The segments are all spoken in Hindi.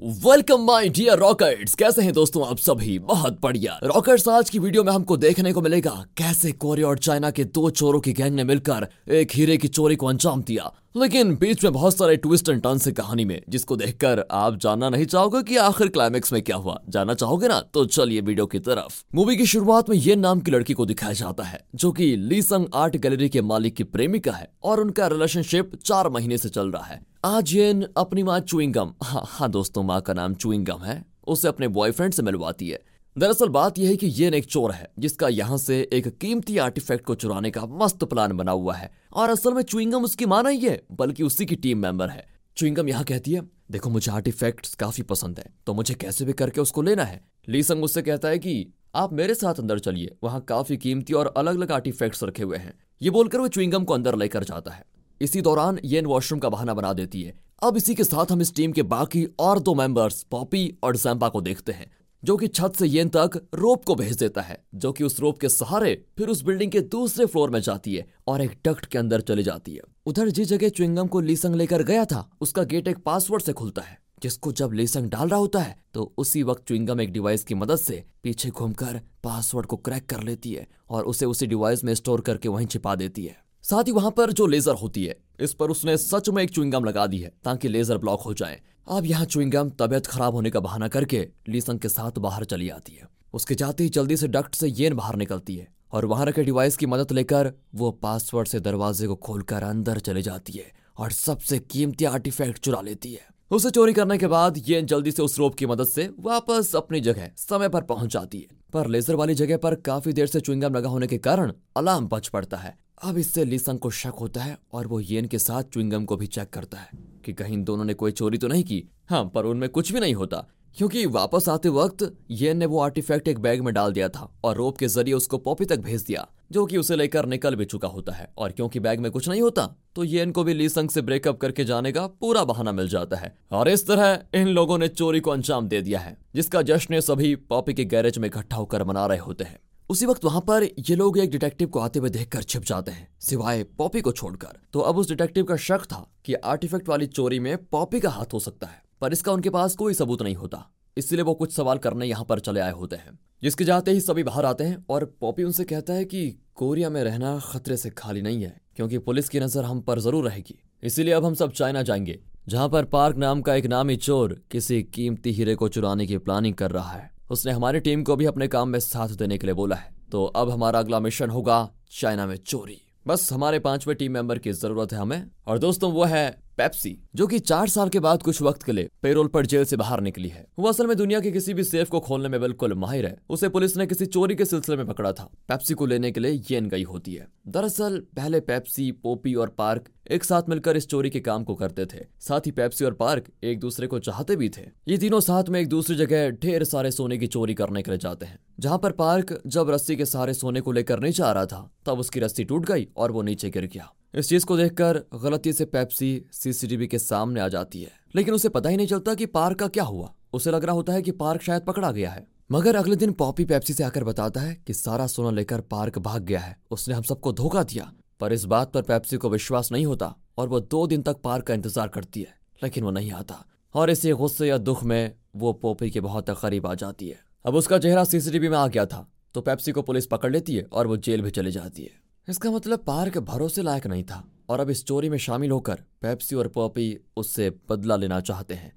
वेलकम माय डियर रॉकेट्स कैसे हैं दोस्तों आप सभी? बहुत बढ़िया। रॉकेट्स आज की वीडियो में हमको देखने को मिलेगा कैसे कोरिया और चाइना के दो चोरों की गैंग ने मिलकर एक हीरे की चोरी को अंजाम दिया। लेकिन बीच में बहुत सारे ट्विस्ट एंड टर्न से कहानी में, जिसको देखकर आप जानना नहीं चाहोगे कि आखिर क्लाइमेक्स में क्या हुआ। जानना चाहोगे ना? तो चलिए वीडियो की तरफ़। मूवी की शुरुआत में ये नाम की लड़की को दिखाया जाता है, जो कि लीसंग आर्ट गैलरी के मालिक की प्रेमिका है और उनका रिलेशनशिप चार महीने से चल रहा है। आज येन अपनी माँ चुइंगम हाँ हाँ दोस्तों, माँ का नाम चुइंगम है। उसे अपने बॉयफ्रेंड से मिलवाती है। दरअसल बात यह है कि ये एक चोर है, जिसका यहाँ से एक कीमती आर्टिफैक्ट को चुराने का मस्त प्लान बना हुआ है। और असल में चुइंगम उसकी माँ नहीं है, बल्कि उसी की टीम मेंबर है। चुइंगम यहाँ कहती है, देखो, मुझे आर्टिफैक्ट काफ़ी पसंद है तो मुझे कैसे भी करके उसको लेना है? लीसंग उससे कहता है कि, आप मेरे साथ अंदर चलिए, वहाँ काफ़ी कीमती और अलग अलग आर्टिफैक्ट्स रखे हुए हैं। ये बोलकर वो चुइंगम को अंदर लेकर जाता है। इसी दौरान येन वॉशरूम का बहाना बना देती है। अब इसी के साथ हम इस टीम के बाकी और दो मेंबर्स, पॉपी और जैम्पा को देखते हैं, जो कि छत से येन तक रोप को भेज देता है, जो कि उस रोप के सहारे फिर उस बिल्डिंग के दूसरे फ्लोर में जाती है और एक डक्ट के अंदर चली जाती है। उधर जिस जगह च्विंगम को लीसंग लेकर गया था, उसका गेट एक पासवर्ड से खुलता है, जिसको जब लीसंग डाल रहा होता है तो उसी वक्त च्विंगम एक डिवाइस की मदद से पीछे घूमकर पासवर्ड को क्रैक कर लेती है और उसे उसी डिवाइस में स्टोर करके वहीं छिपा देती है। साथ ही वहाँ पर जो लेजर होती है, इस पर उसने सच में एक चुइंगम लगा दी है, ताकि लेजर ब्लॉक हो जाए। अब यहाँ चुइंगम तबियत खराब होने का बहाना करके लीसंग के साथ बाहर चली आती है। उसके जाते ही जल्दी से डक्ट से येन बाहर निकलती है, और वहाँ रखे डिवाइस की मदद लेकर वो पासवर्ड से दरवाजे को खोलकर अंदर चले जाती है, और सबसे कीमती आर्टिफैक्ट चुरा लेती है। उसे चोरी करने के बाद ये जल्दी से उस रोप की मदद से वापस अपनी जगह, समय पर पहुँच जाती है। पर लेजर वाली जगह पर काफ़ी देर से चुइंगम लगा होने के कारण अलार्म बच पड़ता है अब इससे लीसंग को शक होता है और वो येन के साथ च्विंगम को भी चेक करता है कि कहीं दोनों ने कोई चोरी तो नहीं की। हाँ पर उनमें कुछ भी नहीं होता, क्योंकि वापस आते वक्त येन ने वो आर्टिफैक्ट एक बैग में डाल दिया था और रोप के ज़रिए उसको पॉपी तक भेज दिया, जो कि उसे लेकर निकल भी चुका होता है। और क्योंकि बैग में कुछ नहीं होता तो येन को भी लीसंग से ब्रेकअप करके जाने का पूरा बहाना मिल जाता है। और इस तरह इन लोगों ने चोरी को अंजाम दे दिया है, जिसका जश्न सभी पॉपी के गैरेज में इकट्ठा होकर मना रहे होते हैं। उसी वक्त वहाँ पर ये लोग एक डिटेक्टिव को आते हुए देखकर छिप जाते हैं, सिवाय पॉपी को छोड़कर। तो अब उस डिटेक्टिव का शक था कि आर्टिफैक्ट वाली चोरी में पॉपी का हाथ हो सकता है, पर इसका उनके पास कोई सबूत नहीं होता। इसलिए वो कुछ सवाल करने यहाँ पर चले आए होते हैं, जिसके जाते ही सभी बाहर आते हैं और पॉपी उनसे कहता है कि कोरिया में रहना खतरे से खाली नहीं है, क्योंकि पुलिस की नज़र हम पर ज़रूर रहेगी। इसीलिए अब हम सब चाइना जाएँगे, जहाँ पर पार्क नाम का एक नामी चोर किसी कीमती हीरे को चुराने की प्लानिंग कर रहा है। उसने हमारी टीम को भी अपने काम में साथ देने के लिए बोला है। तो अब हमारा अगला मिशन होगा चाइना में चोरी। बस हमारे पाँचवें टीम मेंबर की ज़रूरत है हमें। और दोस्तों, वो है पेप्सी, जो कि चार साल के बाद कुछ वक्त के लिए पेरोल पर जेल से बाहर निकली है। वो असल में दुनिया के किसी भी सेफ़ को खोलने में बिल्कुल माहिर है। उसे पुलिस ने किसी चोरी के सिलसिले में पकड़ा था। पेप्सी को लेने के लिए येन गई होती है। दरअसल, पहले पेप्सी, पोपी और पार्क एक साथ मिलकर इस चोरी के काम को करते थे। साथ ही पेप्सी और पार्क एक दूसरे को चाहते भी थे। ये तीनों साथ में एक दूसरी जगह ढेर सारे सोने की चोरी करने के लिए जाते हैं, जहाँ पर पार्क जब रस्सी के सारे सोने को लेकर नीचे आ रहा था, तब उसकी रस्सी टूट गई और वो नीचे गिर गया। इस चीज़ को देखकर गलती से पेप्सी सीसीटीवी के सामने आ जाती है। लेकिन उसे पता ही नहीं चलता कि पार्क का क्या हुआ। उसे लग रहा होता है कि पार्क शायद पकड़ा गया है। मगर अगले दिन पॉपी पेप्सी से आकर बताता है कि सारा सोना लेकर पार्क भाग गया है। उसने हम सबको धोखा दिया, पर इस बात पर पेप्सी को विश्वास नहीं होता और वो दो दिन तक पार्क का इंतज़ार करती है, लेकिन वो नहीं आता। और इसी गुस्से या दुख में वो पोपी के बहुत करीब आ जाती है। अब उसका चेहरा सीसीटीवी में आ गया था तो पेप्सी को पुलिस पकड़ लेती है और वो जेल भी चली जाती है। इसका मतलब पार्क भरोसे लायक नहीं था और अब इस चोरी में शामिल होकर पेप्सी और पॉपी उससे बदला लेना चाहते हैं।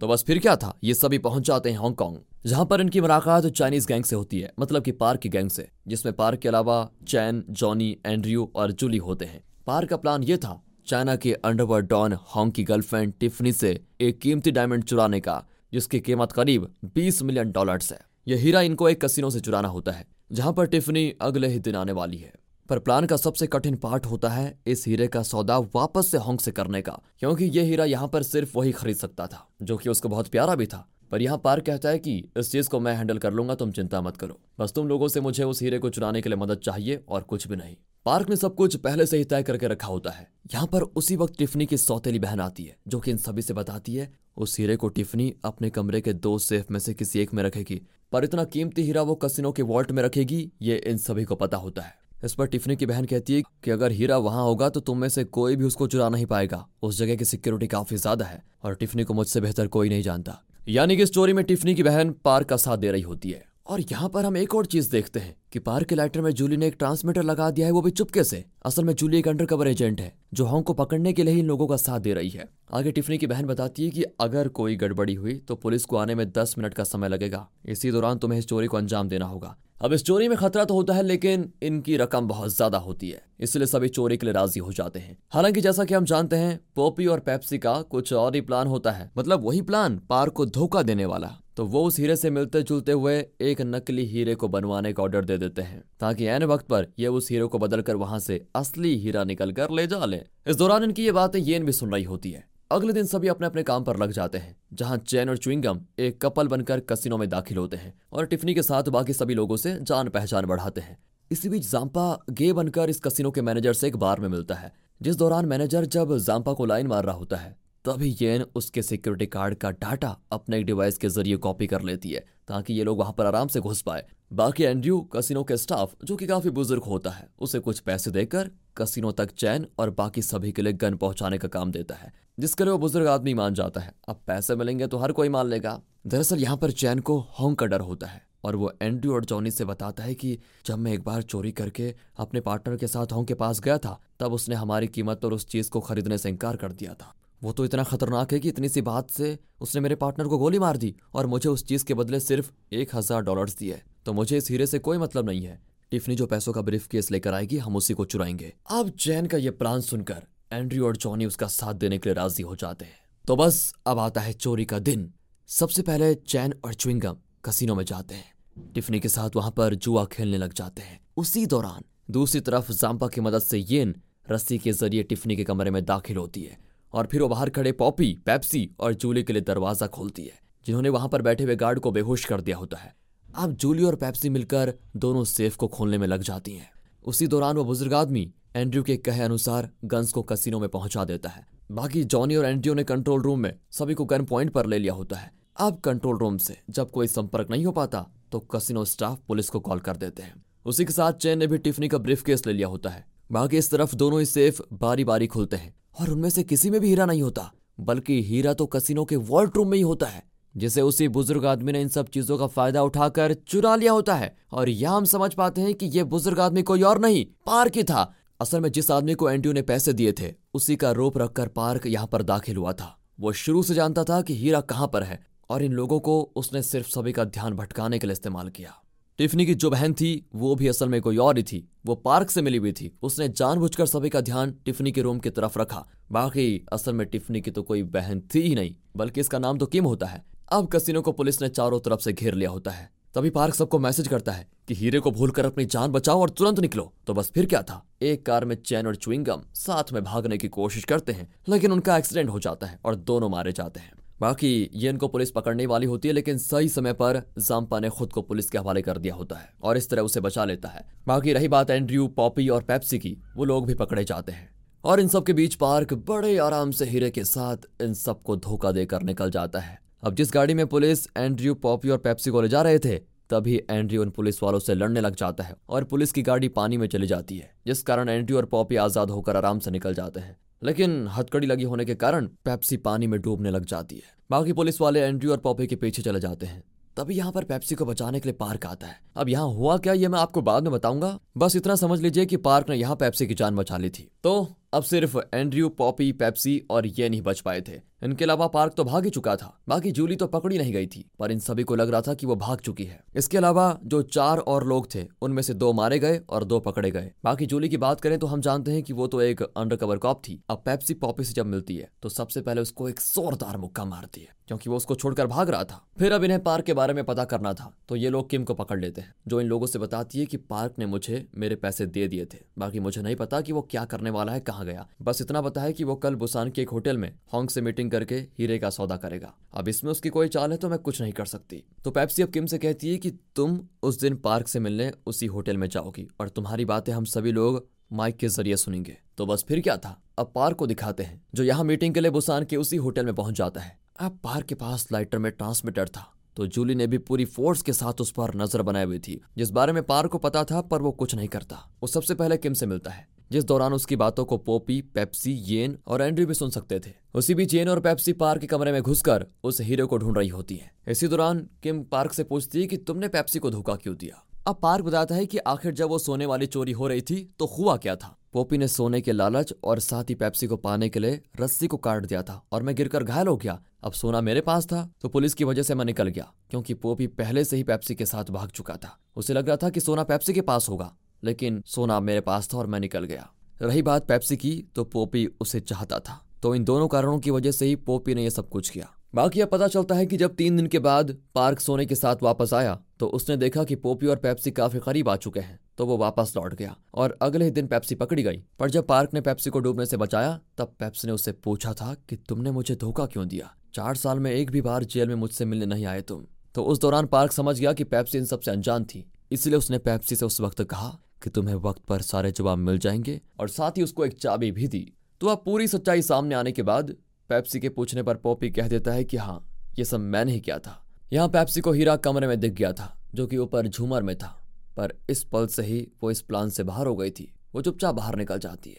तो बस फिर क्या था? ये सभी पहुँच जाते हैं हांगकांग, जहाँ पर इनकी मुलाकात चाइनीज़ गैंग से होती है मतलब कि पार्क की गैंग से, जिसमें पार्क के अलावा चैन, जॉनी, एंड्रयू और जूली होते हैं। पार्क का प्लान ये था, चाइना के अंडरवर्ल्ड डॉन हॉन्ग की गर्लफ्रेंड टिफनी से एक कीमती डायमंड चुराने का, जिसकी कीमत करीब 20 मिलियन डॉलर्स है। यह हीरा इनको एक कसिनो से चुराना होता है, जहाँ पर टिफनी अगले ही दिन आने वाली है। पर प्लान का सबसे कठिन पार्ट होता है इस हीरे का सौदा वापस से होंग से करने का, क्योंकि ये हीरा यहाँ पर सिर्फ़ वही खरीद सकता था, जो कि उसको बहुत प्यारा भी था। पर यहाँ पार्क कहता है कि इस चीज़ को मैं हैंडल कर लूँगा, तुम चिंता मत करो। बस तुम लोगों से मुझे उस हीरे को चुराने के लिए मदद चाहिए और कुछ भी नहीं। पार्क में सब कुछ पहले से ही तय करके रखा होता है। यहाँ पर उसी वक्त टिफनी की सौतेली बहन आती है, जो कि इन सभी से बताती है, उस हीरे को टिफनी अपने कमरे के दो सेफ़ में से किसी एक में रखेगी। पर इतना कीमती हीरा वो कसिनो के वॉल्ट में रखेगी, ये इन सभी को पता होता है। इस पर टिफनी की बहन कहती है कि अगर हीरा वहाँ होगा तो तुम में से कोई भी उसको चुरा नहीं पाएगा। उस जगह की सिक्योरिटी काफ़ी ज़्यादा है और टिफनी को मुझसे बेहतर कोई नहीं जानता। यानी कि स्टोरी में टिफनी की बहन पार्क का साथ दे रही होती है। और यहाँ पर हम एक और चीज़ देखते हैं कि पार्क के लाइटर में जूली ने एक ट्रांसमीटर लगा दिया है, वो भी चुपके से। असल में जूली एक अंडरकवर एजेंट है, जो होंग को पकड़ने के लिए इन लोगों का साथ दे रही है। आगे टिफनी की बहन बताती है कि अगर कोई गड़बड़ी हुई तो पुलिस को आने में दस मिनट का समय लगेगा। इसी दौरान तुम्हें स्टोरी को अंजाम देना होगा। अब इस चोरी में खतरा तो होता है, लेकिन इनकी रकम बहुत ज़्यादा होती है, इसलिए सभी चोरी के लिए राज़ी हो जाते हैं। हालाँकि जैसा कि हम जानते हैं, पोपी और पेप्सी का कुछ और ही प्लान होता है। मतलब वही प्लान, पार्क को धोखा देने वाला। तो वो उस हीरे से मिलते जुलते हुए एक नकली हीरे को बनवाने का ऑर्डर दे देते हैं, ताकि एन वक्त पर ये उस हीरे को बदल कर वहाँ से असली हीरा निकल कर ले जा ले। इस दौरान इनकी ये बातें येन भी सुन रही होती है। अगले दिन सभी अपने अपने काम पर लग जाते हैं, जहाँ चैन और चुइंगम एक कपल बनकर कसिनो में दाखिल होते हैं और टिफनी के साथ बाकी सभी लोगों से जान पहचान बढ़ाते हैं। इसी बीच जाम्पा गे बनकर इस कसिनो के मैनेजर से एक बार में मिलता है, जिस दौरान मैनेजर जब जाम्पा को लाइन मार रहा होता है तभी येन उसके सिक्योरिटी कार्ड का डाटा अपने डिवाइस के ज़रिए कॉपी कर लेती है, ताकि ये लोग वहाँ पर आराम से घुस पाए। बाकी एंड्रयू कसिनो के स्टाफ जो कि काफ़ी बुज़ुर्ग होता है, उसे कुछ पैसे देकर कसिनो तक चैन और बाकी सभी के लिए गन पहुँचाने का काम देता है, जिसके लिए वो बुज़ुर्ग आदमी मान जाता है। अब पैसे मिलेंगे तो हर कोई मान लेगा। दरअसल यहाँ पर चैन को होंग का डर होता है, और वो एंड्रयू और जॉनी से बताता है कि जब मैं एक बार चोरी करके अपने पार्टनर के साथ होंग के पास गया था, तब उसने हमारी कीमत पर उस चीज़ को खरीदने से इनकार कर दिया था। वो तो इतना खतरनाक है कि इतनी सी बात से उसने मेरे पार्टनर को गोली मार दी और मुझे उस चीज़ के बदले सिर्फ़ एक हज़ार डॉलर दिए तो मुझे इस हीरे से कोई मतलब नहीं है। टिफनी जो पैसों का ब्रीफ केस लेकर आएगी, हम उसी को चुराएँगे। अब जैन का ये प्लान सुनकर एंड्रयू और जॉनी उसका साथ देने के लिए राज़ी हो जाते हैं। तो बस, अब आता है चोरी का दिन। सबसे पहले चैन और च्विंगम कसिनो में जाते हैं। टिफनी के साथ वहाँ पर जुआ खेलने लग जाते हैं। उसी दौरान दूसरी तरफ़ जाम्पा की मदद से येन रस्सी के ज़रिए टिफनी के कमरे में दाखिल होती है। और फिर वो बाहर खड़े पॉपी, पेप्सी और जूली के लिए दरवाज़ा खोलती है, जिन्होंने वहाँ पर बैठे हुए गार्ड को बेहोश कर दिया होता है। अब जूली और पेप्सी मिलकर दोनों सेफ़ को खोलने में लग जाती हैं। उसी दौरान वो बुज़ुर्ग आदमी, एंड्रयू के कहे अनुसार, गन्स को कसिनो में पहुँचा देता है। बाकी जॉनी और एंड्रयू ने कंट्रोल रूम में सभी को गन पॉइंट पर ले लिया होता है। अब कंट्रोल रूम से जब कोई संपर्क नहीं हो पाता तो कसिनो स्टाफ पुलिस को कॉल कर देते हैं। उसी के साथ चैन ने भी टिफनी का ब्रीफ केस ले लिया होता है। बाकी इस तरफ़ दोनों ही सेफ़ बारी बारी खुलते हैं। और उनमें से किसी में भी हीरा नहीं होता, बल्कि हीरा तो कसिनो के वॉल्ट रूम में ही होता है, जिसे उसी बुज़ुर्ग आदमी ने इन सब चीज़ों का फ़ायदा उठाकर चुरा लिया होता है। और यह हम समझ पाते हैं कि यह बुज़ुर्ग आदमी कोई और नहीं, पार्क ही था। असल में जिस आदमी को एंड्यू ने पैसे दिए थे, उसी का रोप रखकर पार्क यहाँ पर दाखिल हुआ था। वो शुरू से जानता था कि हीरा कहाँ पर है, और इन लोगों को उसने सिर्फ़ सभी का ध्यान भटकाने के लिए इस्तेमाल किया। टिफनी की जो बहन थी, वो भी असल में कोई और ही थी। वो पार्क से मिली हुई थी। उसने जानबूझकर सभी का ध्यान टिफनी के रूम की तरफ़ रखा। बाकी असल में टिफनी की तो कोई बहन थी ही नहीं, बल्कि इसका नाम तो किम होता है। अब कसिनो को पुलिस ने चारों तरफ़ से घेर लिया होता है। तभी पार्क सबको मैसेज करता है कि हीरे को भूलकर अपनी जान बचाओ और तुरंत निकलो। तो बस फिर क्या था? एक कार में चैन और चुविंगम साथ में भागने की कोशिश करते हैं, लेकिन उनका एक्सीडेंट हो जाता है और दोनों मारे जाते हैं। बाकी ये इनको पुलिस पकड़ने वाली होती है, लेकिन सही समय पर जाम्पा ने खुद को पुलिस के हवाले कर दिया होता है और इस तरह उसे बचा लेता है। बाकी रही बात एंड्रयू, पॉपी और पेप्सी की, वो लोग भी पकड़े जाते हैं। और इन सब के बीच पार्क बड़े आराम से हीरे के साथ इन सबको धोखा देकर निकल जाता है। अब जिस गाड़ी में पुलिस एंड्रयू, पॉपी और पेप्सी को ले जा रहे थे, तभी एंड्रयू उन पुलिस वालों से लड़ने लग जाता है और पुलिस की गाड़ी पानी में चली जाती है, जिस कारण एंड्रयू और पॉपी आज़ाद होकर आराम से निकल जाते हैं। लेकिन हथकड़ी लगी होने के कारण पैप्सी पानी में डूबने लग जाती है। बाकी पुलिस वाले एंड्री और पॉपी के पीछे चले जाते हैं। तभी यहाँ पर पैप्सी को बचाने के लिए पार्क आता है। अब यहाँ हुआ क्या, ये मैं आपको बाद में बताऊँगा। बस इतना समझ लीजिए कि पार्क ने यहाँ पैप्सी की जान बचा ली थी। तो अब सिर्फ़ एंड्रयू, पॉपी, पैप्सी और ये नहीं बच पाए थे। इनके अलावा पार्क तो भाग ही चुका था, बाकी जूली तो पकड़ी नहीं गई थी, पर इन सभी को लग रहा था कि वो भाग चुकी है। इसके अलावा जो चार और लोग थे, उनमें से दो मारे गए और दो पकड़े गए। बाकी जूली की बात करें तो हम जानते हैं कि वो तो एक अंडरकवर कॉप थी। अब पेप्सी पॉपी से जब मिलती है तो सबसे पहले उसको एक जोरदार मुक्का मारती है, क्योंकि वो उसको छोड़कर भाग रहा था। फिर अब इन्हें पार्क के बारे में पता करना था तो ये लोग किम को पकड़ लेते हैं, जो इन लोगों से बताती है कि पार्क ने मुझे मेरे पैसे दे दिए थे। बाकी मुझे नहीं पता कि वो क्या करने वाला है, कहाँ गया। बस इतना पता है कि वो कल बुसान के एक होटल में हॉन्ग से मीटिंग करके हीरे का सौदा करेगा। अब इसमें उसकी कोई चाल है तो मैं कुछ नहीं कर सकती। तो पैप्सी अब किम से कहती है कि तुम उस दिन पार्क से मिलने उसी होटल में जाओगी और तुम्हारी बातें हम सभी लोग माइक के ज़रिए सुनेंगे। तो बस फिर क्या था? अब पार्क को दिखाते हैं, जो यहाँ मीटिंग के लिए बुसान के उसी होटल में पहुँच जाता है। अब पार्क के पास लाइटर में ट्रांसमीटर था तो जूली ने भी पूरी फोर्स के साथ उस पर नज़र बनाई हुई थी, जिस बारे में पार को पता था पर वो कुछ नहीं करता। वो सबसे पहले किम से मिलता है। जिस दौरान उसकी बातों को पोपी, पेप्सी, येन और एंड्री भी सुन सकते थे। उसी बीच येन और पेप्सी पार्क के कमरे में घुसकर उस हीरो को ढूंढ रही होती है। इसी दौरान किम पार्क से पूछती है कि तुमने पेप्सी को धोखा क्यों दिया? अब पार्क बताता है कि आखिर जब वो सोने वाली चोरी हो रही थी तो हुआ क्या था? पोपी ने सोने के लालच और साथ ही पेप्सी को पाने के लिए रस्सी को काट दिया था और मैं गिरकर घायल हो गया। अब सोना मेरे पास था तो पुलिस की वजह से मैं निकल गया, क्योंकि पोपी पहले से ही पेप्सी के साथ भाग चुका था। उसे लग रहा था कि सोना पेप्सी के पास होगा। लेकिन सोना मेरे पास था और मैं निकल गया। रही बात पेप्सी की तो पोपी उसे चाहता था। तो इन दोनों कारणों की वजह से ही पोपी ने यह सब कुछ किया। बाकी अब पता चलता है कि जब तीन दिन के बाद पार्क सोने के साथ वापस आया तो उसने देखा कि पोपी और पेप्सी काफ़ी करीब आ चुके हैं तो वो वापस लौट गया और अगले ही दिन पेप्सी पकड़ी गई। पर जब पार्क ने पेप्सी को डूबने से बचाया, तब पेप्सी ने उससे पूछा था कि तुमने मुझे धोखा क्यों दिया? चार साल में एक भी बार जेल में मुझसे मिलने नहीं आए तुम। तो उस दौरान पार्क समझ गया कि पेप्सी इन सबसे अनजान थी, इसलिए उसने पेप्सी से उस वक्त कहा कि तुम्हें वक्त पर सारे जवाब मिल जाएँगे और साथ ही उसको एक चाबी भी दी। तो अब पूरी सच्चाई सामने आने के बाद पेप्सी के पूछने पर पॉपी कह देता है कि हाँ ये सब मैंने ही किया था। यहाँ पेप्सी को हीरा कमरे में दिख गया था, जो कि ऊपर झूमर में था, पर इस पल से ही वो इस प्लान से बाहर हो गई थी। वो चुपचाप बाहर निकल जाती है।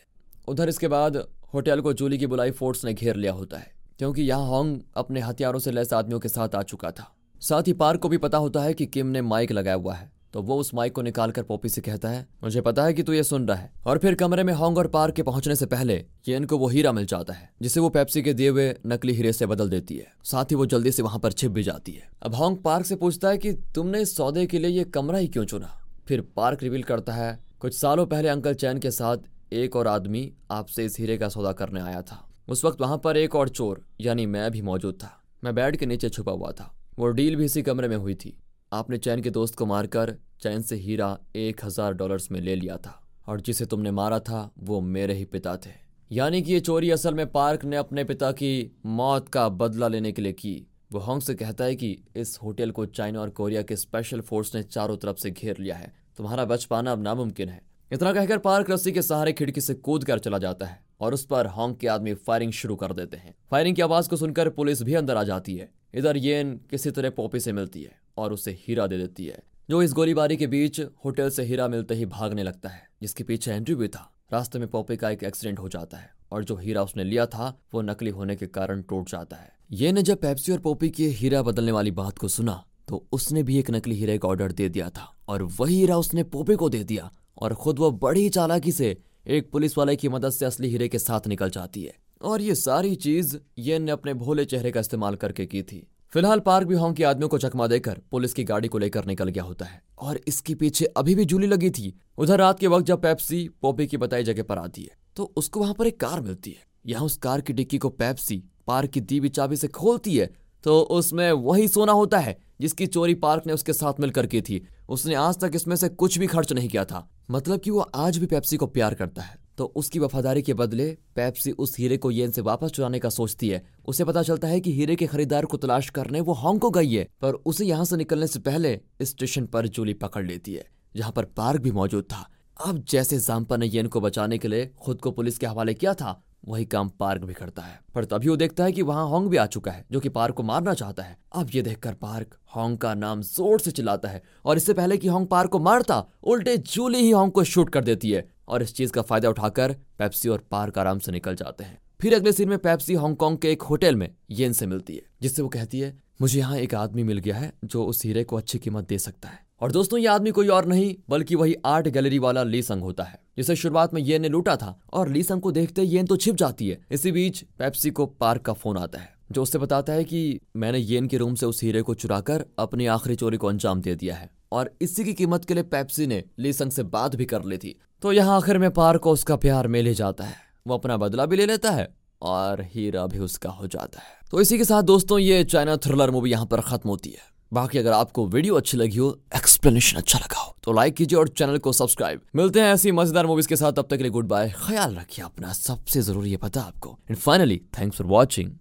उधर इसके बाद होटल को जूली की बुलाई फोर्स ने घेर लिया होता है, क्योंकि यहाँ हॉन्ग अपने हथियारों से लैस आदमियों के साथ आ चुका था। साथ ही पार्क को भी पता होता है कि किम ने माइक लगाया हुआ है। तो वो उस माइक को निकाल कर पॉपी से कहता है, मुझे पता है कि तू ये सुन रहा है। और फिर कमरे में होंग और पार्क के पहुँचने से पहले ये इनको वो हीरा मिल जाता है, जिसे वो पेप्सी के दिए हुए नकली हीरे से बदल देती है। साथ ही वो जल्दी से वहाँ पर छिप भी जाती है। अब होंग पार्क से पूछता है कि, तुमने इस सौदे के लिए ये कमरा ही क्यों चुना? फिर पार्क रिवील करता है, कुछ सालों पहले अंकल चैन के साथ एक और आदमी आपसे इस हीरे का सौदा करने आया था। उस वक्त वहाँ पर एक और चोर, यानी मैं भी मौजूद था। मैं बेड के नीचे छुपा हुआ था। वो डील भी इसी कमरे में हुई थी। आपने चैन के दोस्त को मारकर चैन से हीरा एक हज़ार डॉलर्स में ले लिया था और जिसे तुमने मारा था, वो मेरे ही पिता थे। यानी कि ये चोरी असल में पार्क ने अपने पिता की मौत का बदला लेने के लिए की। वो होंग से कहता है कि इस होटल को चाइना और कोरिया के स्पेशल फोर्स ने चारों तरफ़ से घेर लिया है। तुम्हारा बच पाना अब नामुमकिन है। इतना कहकर पार्क रस्सी के सहारे खिड़की से कूद कर चला जाता है और उस पर होंग के आदमी फायरिंग शुरू कर देते हैं। फायरिंग की आवाज़ को सुनकर पुलिस भी अंदर आ जाती है। इधर येन किसी तरह पोपी से मिलती है। और उसे हीरा दे देती है। जो इस गोलीबारी के बीच होटल से हीरा मिलते ही भागने लगता है, जिसके पीछे एंट्री भी था। रास्ते में पॉपी का एक एक्सीडेंट हो जाता है और जो हीरा उसने लिया था, वो नकली होने के कारण टूट जाता है। ये ने जब पेप्सी और पोपी की हीरा बदलने वाली बात को सुना तो उसने भी एक नकली हीरे का ऑर्डर दे दिया था और वही हीरा उसने पोपी को दे दिया और खुद वो बड़ी चालाकी से एक पुलिस वाले की मदद से असली हीरे के साथ निकल जाती है। और ये सारी चीज़ ये ने अपने भोले चेहरे का इस्तेमाल करके की थी। फ़िलहाल पार्क भी होंग के आदमियों को चकमा देकर पुलिस की गाड़ी को लेकर निकल गया होता है और इसके पीछे अभी भी जूली लगी थी। उधर रात के वक्त जब पेप्सी पोपी की बताई जगह पर आती है तो उसको वहाँ पर एक कार मिलती है। यहाँ उस कार की डिक्की को पेप्सी पार्क की दीवी चाबी से खोलती है तो उसमें वही सोना होता है जिसकी चोरी पार्क ने उसके साथ मिलकर की थी। उसने आज तक इसमें से कुछ भी खर्च नहीं किया था। मतलब कि वो आज भी पेप्सी को प्यार करता है। तो उसकी वफादारी के बदले पेप्सी उस हीरे को येन से वापस चुराने का सोचती है। उसे पता चलता है कि हीरे के खरीदार को तलाश करने वो हांग को गई है, पर उसे यहाँ से निकलने से पहले स्टेशन पर जूली पकड़ लेती है, जहाँ पर पार्क भी मौजूद था। अब जैसे जाम्पा ने येन को बचाने के लिए खुद को पुलिस के हवाले किया था, वही काम पार्क भी करता है। पर तभी वो देखता है कि वहाँ होंग भी आ चुका है, जो कि पार्क को मारना चाहता है। अब ये देखकर पार्क होंग का नाम ज़ोर से चिल्लाता है, और इससे पहले कि होंग पार्क को मारता, उल्टे जूली ही होंग को शूट कर देती है। और इस चीज़ का फ़ायदा उठाकर पेप्सी और पार्क आराम से निकल जाते हैं। फिर अगले सीन में पेप्सी हांगकांग के एक होटल में येन से मिलती है, जिससे वो कहती है, मुझे यहाँ एक आदमी मिल गया है जो उस हीरे को अच्छी कीमत दे सकता है। और दोस्तों, ये आदमी कोई और नहीं, बल्कि वही आर्ट गैलरी वाला ली संग होता है, जिसे शुरुआत में येन ने लूटा था, और ली संग को देखते येन तो छिप जाती है। इसी बीच पेप्सी को पार्क का फ़ोन आता है, जो उससे बताता है कि मैंने येन के रूम से उस हीरे को चुराकर अपनी आखिरी चोरी को अंजाम दे दिया है, और इसी की कीमत के लिए पेप्सी ने ली संग से बात भी कर ली थी। तो यहाँ आखिर में पार को उसका प्यार मिल ही जाता है। वो अपना बदला भी ले लेता है और हीरा भी उसका हो जाता है। तो इसी के साथ दोस्तों, ये चाइना थ्रिलर मूवी यहाँ पर खत्म होती है। बाकी अगर आपको वीडियो अच्छी लगी हो एक्सप्लेनेशन अच्छा लगा हो तो लाइक कीजिए और चैनल को सब्सक्राइब मिलते हैं ऐसी मज़ेदार मूवीज़ के साथ, तब तक के लिए गुड बाय ख्याल रखिए अपना सबसे ज़रूरी है पता आपको। And finally thanks for watching